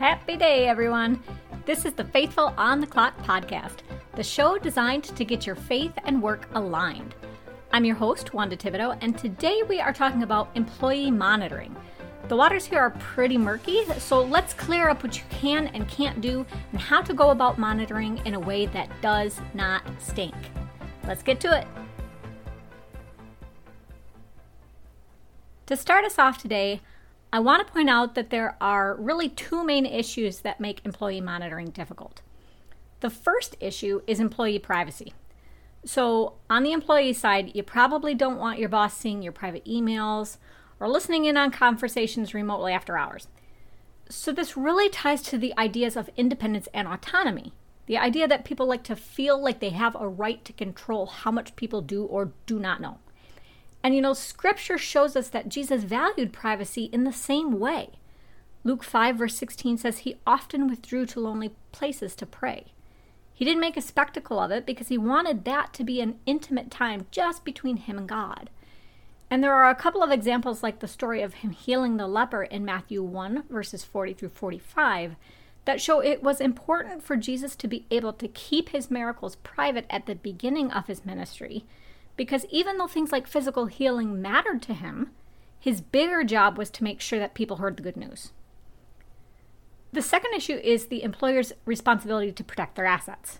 Happy day, everyone. This is the Faithful on the Clock podcast, the show designed to get your faith and work aligned. I'm your host, Wanda Thibodeaux, and today we are talking about employee monitoring. The waters here are pretty murky, so let's clear up what you can and can't do and how to go about monitoring in a way that does not stink. Let's get to it. To start us off today, I want to point out that there are really two main issues that make employee monitoring difficult. The first issue is employee privacy. So, on the employee side, you probably don't want your boss seeing your private emails or listening in on conversations remotely after hours. So, this really ties to the ideas of independence and autonomy. The idea that people like to feel like they have a right to control how much people do or do not know. And you know, scripture shows us that Jesus valued privacy in the same way. Luke 5, verse 16 says he often withdrew to lonely places to pray. He didn't make a spectacle of it because he wanted that to be an intimate time just between him and God. And there are a couple of examples, like the story of him healing the leper in Matthew 1, verses 40 through 45, that show it was important for Jesus to be able to keep his miracles private at the beginning of his ministry because even though things like physical healing mattered to him, his bigger job was to make sure that people heard the good news. The second issue is the employer's responsibility to protect their assets.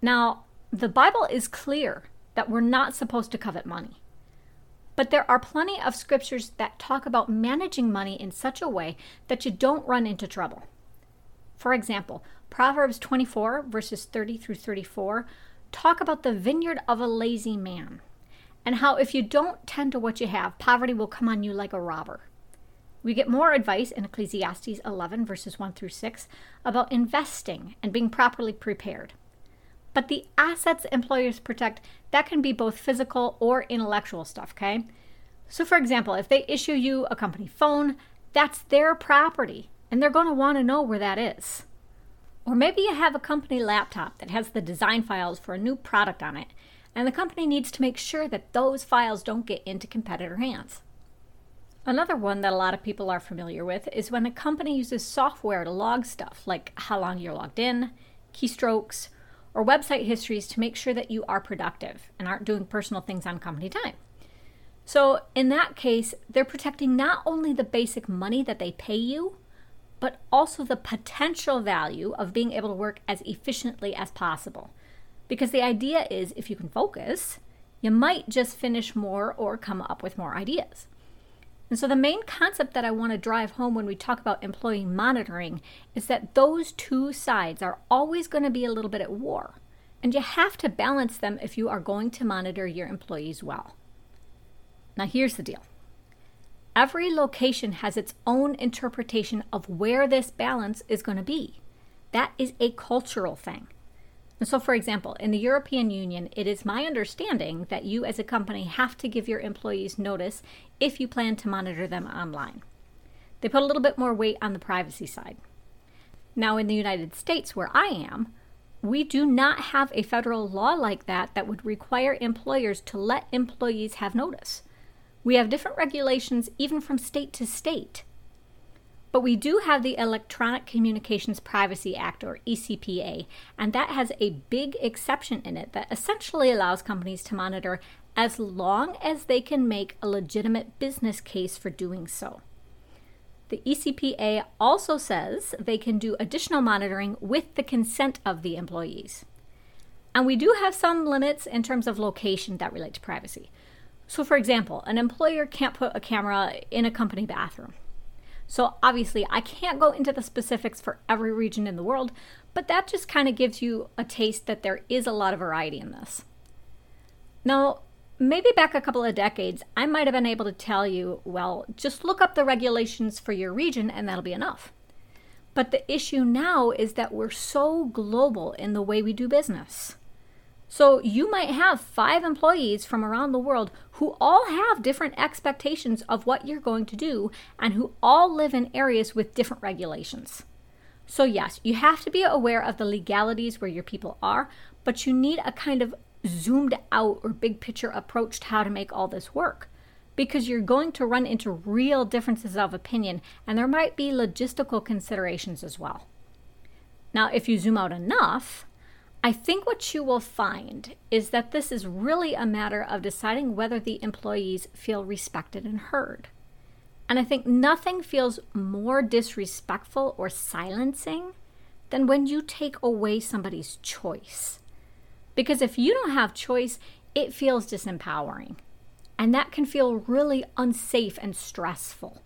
Now, the Bible is clear that we're not supposed to covet money. But there are plenty of scriptures that talk about managing money in such a way that you don't run into trouble. For example, Proverbs 24, verses 30 through 34, talk about the vineyard of a lazy man and how if you don't tend to what you have, poverty will come on you like a robber. We get more advice in Ecclesiastes 11, verses 1 through 6, about investing and being properly prepared. But the assets employers protect, that can be both physical or intellectual stuff, okay? So, for example, if they issue you a company phone, that's their property, and they're going to want to know where that is. Or maybe you have a company laptop that has the design files for a new product on it, and the company needs to make sure that those files don't get into competitor hands. Another one that a lot of people are familiar with is when a company uses software to log stuff like how long you're logged in, keystrokes, or website histories to make sure that you are productive and aren't doing personal things on company time. So, in that case, they're protecting not only the basic money that they pay you, but also the potential value of being able to work as efficiently as possible. Because the idea is if you can focus, you might just finish more or come up with more ideas. And so, the main concept that I want to drive home when we talk about employee monitoring is that those two sides are always going to be a little bit at war. And you have to balance them if you are going to monitor your employees well. Now, here's the deal Every location has its own interpretation of where this balance is going to be. That is a cultural thing. And so, for example, in the European Union, it is my understanding that you as a company have to give your employees notice if you plan to monitor them online. They put a little bit more weight on the privacy side. Now, in the United States, where I am, we do not have a federal law like that that would require employers to let employees have notice. We have different regulations even from state to state. But we do have the Electronic Communications Privacy Act, or ECPA, and that has a big exception in it that essentially allows companies to monitor as long as they can make a legitimate business case for doing so. The ECPA also says they can do additional monitoring with the consent of the employees. And we do have some limits in terms of location that relate to privacy. So, for example, an employer can't put a camera in a company bathroom. So, obviously, I can't go into the specifics for every region in the world, but that just kind of gives you a taste that there is a lot of variety in this. Now, maybe back a couple of decades, I might have been able to tell you, well, just look up the regulations for your region and that'll be enough. But the issue now is that we're so global in the way we do business. So you might have five employees from around the world who all have different expectations of what you're going to do and who all live in areas with different regulations. So, yes, you have to be aware of the legalities where your people are, but you need a kind of zoomed out or big picture approach to how to make all this work. because you're going to run into real differences of opinion and there might be logistical considerations as well. Now, if you zoom out enough, I think what you will find is that this is really a matter of deciding whether the employees feel respected and heard. And I think nothing feels more disrespectful or silencing than when you take away somebody's choice. Because if you don't have choice, it feels disempowering. And that can feel really unsafe and stressful.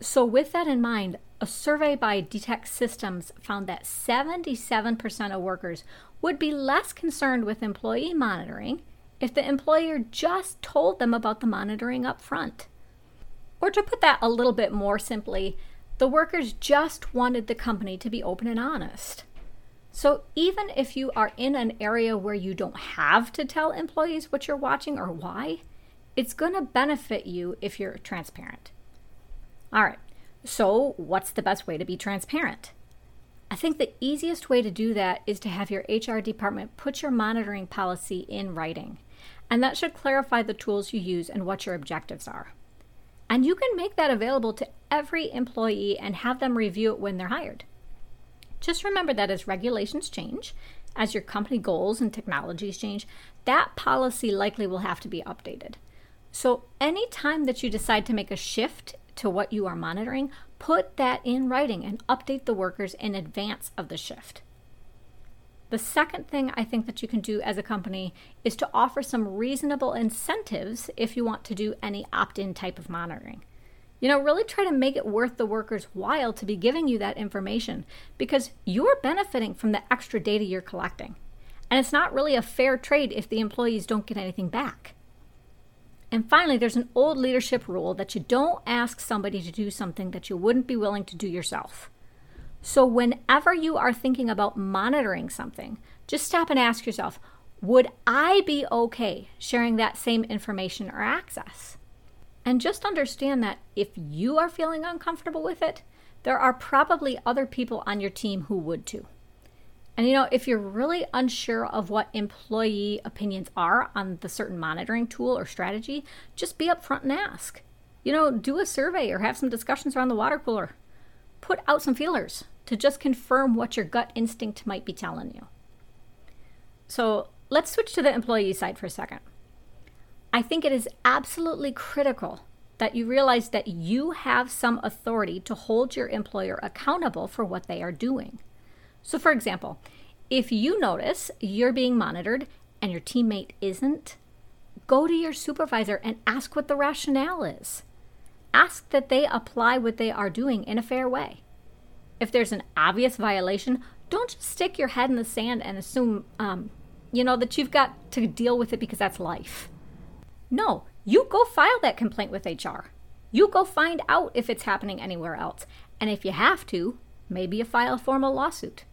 So, with that in mind, a survey by Detect Systems found that 77% of workers would be less concerned with employee monitoring if the employer just told them about the monitoring up front. Or to put that a little bit more simply, the workers just wanted the company to be open and honest. So even if you are in an area where you don't have to tell employees what you're watching or why, it's going to benefit you if you're transparent. All right, so what's the best way to be transparent? I think the easiest way to do that is to have your HR department put your monitoring policy in writing. And that should clarify the tools you use and what your objectives are. And you can make that available to every employee and have them review it when they're hired. Just remember that as regulations change, as your company goals and technologies change, that policy likely will have to be updated. So, anytime that you decide to make a shift to what you are monitoring, put that in writing and update the workers in advance of the shift. The second thing I think that you can do as a company is to offer some reasonable incentives if you want to do any opt in type of monitoring. You know, really try to make it worth the workers' while to be giving you that information because you're benefiting from the extra data you're collecting. And it's not really a fair trade if the employees don't get anything back. And finally, there's an old leadership rule that you don't ask somebody to do something that you wouldn't be willing to do yourself. So, whenever you are thinking about monitoring something, just stop and ask yourself would I be okay sharing that same information or access? And just understand that if you are feeling uncomfortable with it, there are probably other people on your team who would too. And you know, if you're really unsure of what employee opinions are on the certain monitoring tool or strategy, just be upfront and ask. You know, do a survey or have some discussions around the water cooler. Put out some feelers to just confirm what your gut instinct might be telling you. So let's switch to the employee side for a second. I think it is absolutely critical that you realize that you have some authority to hold your employer accountable for what they are doing. So, for example, if you notice you're being monitored and your teammate isn't, go to your supervisor and ask what the rationale is. Ask that they apply what they are doing in a fair way. If there's an obvious violation, don't just stick your head in the sand and assume, um, you know, that you've got to deal with it because that's life. No, you go file that complaint with HR. You go find out if it's happening anywhere else. And if you have to, maybe you file a formal lawsuit.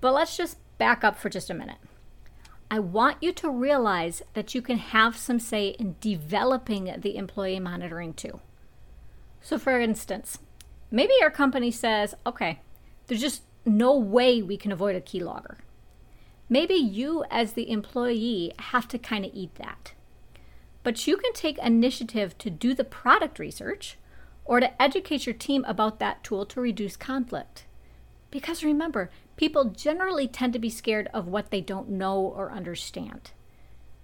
But let's just back up for just a minute. I want you to realize that you can have some say in developing the employee monitoring too. So, for instance, Maybe your company says, okay, there's just no way we can avoid a keylogger. Maybe you, as the employee, have to kind of eat that. But you can take initiative to do the product research or to educate your team about that tool to reduce conflict. Because remember, people generally tend to be scared of what they don't know or understand.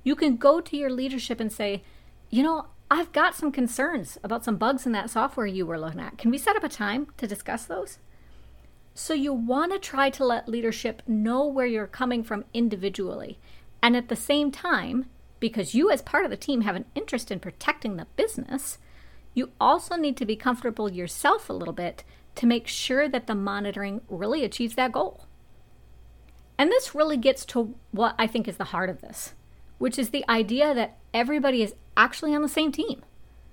You can go to your leadership and say, you know, I've got some concerns about some bugs in that software you were looking at. Can we set up a time to discuss those? So, you want to try to let leadership know where you're coming from individually. And at the same time, because you, as part of the team, have an interest in protecting the business, you also need to be comfortable yourself a little bit to make sure that the monitoring really achieves that goal. And this really gets to what I think is the heart of this, which is the idea that everybody is actually on the same team.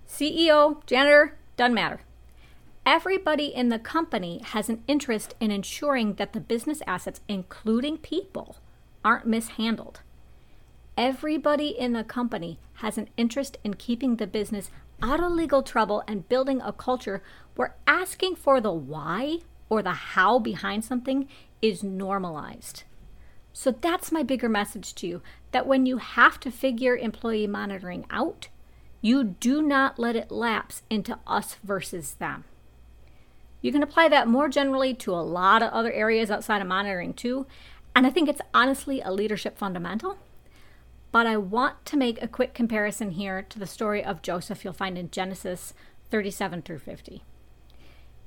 CEO, janitor, doesn't matter. Everybody in the company has an interest in ensuring that the business assets, including people, aren't mishandled. Everybody in the company has an interest in keeping the business out of legal trouble and building a culture where asking for the why or the how behind something is normalized. So that's my bigger message to you that when you have to figure employee monitoring out, You do not let it lapse into us versus them. You can apply that more generally to a lot of other areas outside of monitoring too, and I think it's honestly a leadership fundamental. But I want to make a quick comparison here to the story of Joseph you'll find in Genesis 37 through 50.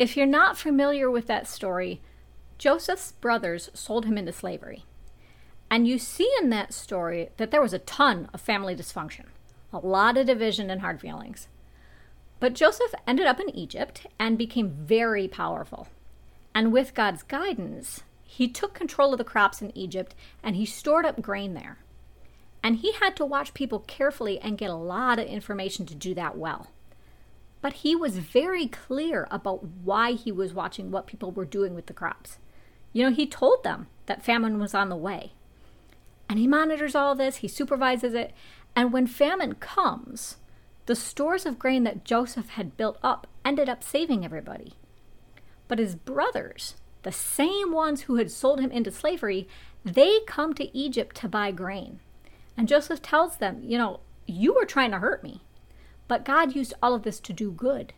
If you're not familiar with that story, Joseph's brothers sold him into slavery. And you see in that story that there was a ton of family dysfunction, a lot of division and hard feelings. But Joseph ended up in Egypt and became very powerful. And with God's guidance, he took control of the crops in Egypt and he stored up grain there. And he had to watch people carefully and get a lot of information to do that well. But he was very clear about why he was watching what people were doing with the crops. You know, he told them that famine was on the way. And he monitors all this, he supervises it. And when famine comes, the stores of grain that Joseph had built up ended up saving everybody. But his brothers, the same ones who had sold him into slavery, they come to Egypt to buy grain. And Joseph tells them, You know, you were trying to hurt me, but God used all of this to do good.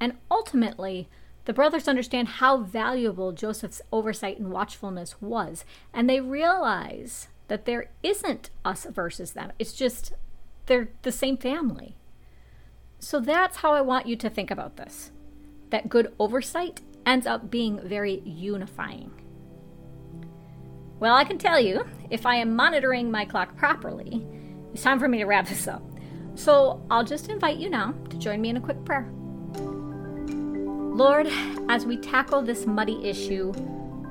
And ultimately, the brothers understand how valuable Joseph's oversight and watchfulness was, and they realize that there isn't us versus them. It's just they're the same family. So that's how I want you to think about this that good oversight ends up being very unifying. Well, I can tell you, if I am monitoring my clock properly, it's time for me to wrap this up. So I'll just invite you now to join me in a quick prayer. Lord, as we tackle this muddy issue,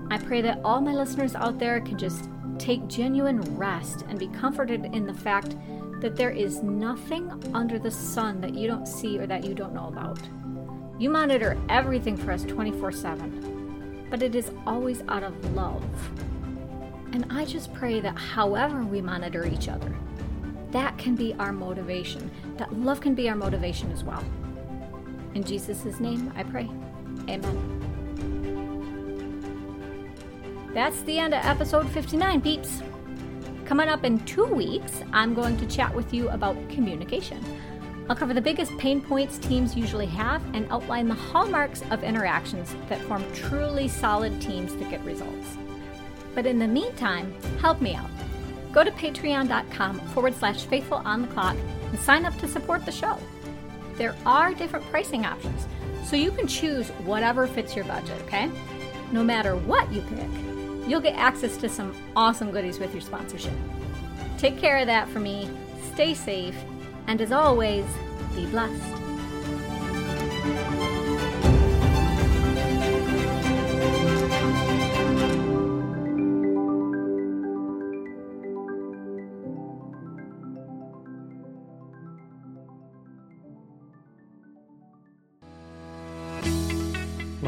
I pray that all my listeners out there can just take genuine rest and be comforted in the fact that there is nothing under the sun that you don't see or that you don't know about. You monitor everything for us 24 7, but it is always out of love. And I just pray that however we monitor each other, that can be our motivation, that love can be our motivation as well. In Jesus' name, I pray. Amen. That's the end of episode 59, peeps. Coming up in two weeks, I'm going to chat with you about communication. I'll cover the biggest pain points teams usually have and outline the hallmarks of interactions that form truly solid teams that get results. But in the meantime, help me out. Go to patreon.com forward slash faithful on the clock and sign up to support the show. There are different pricing options, so you can choose whatever fits your budget, okay? No matter what you pick, you'll get access to some awesome goodies with your sponsorship. Take care of that for me, stay safe, and as always, be blessed.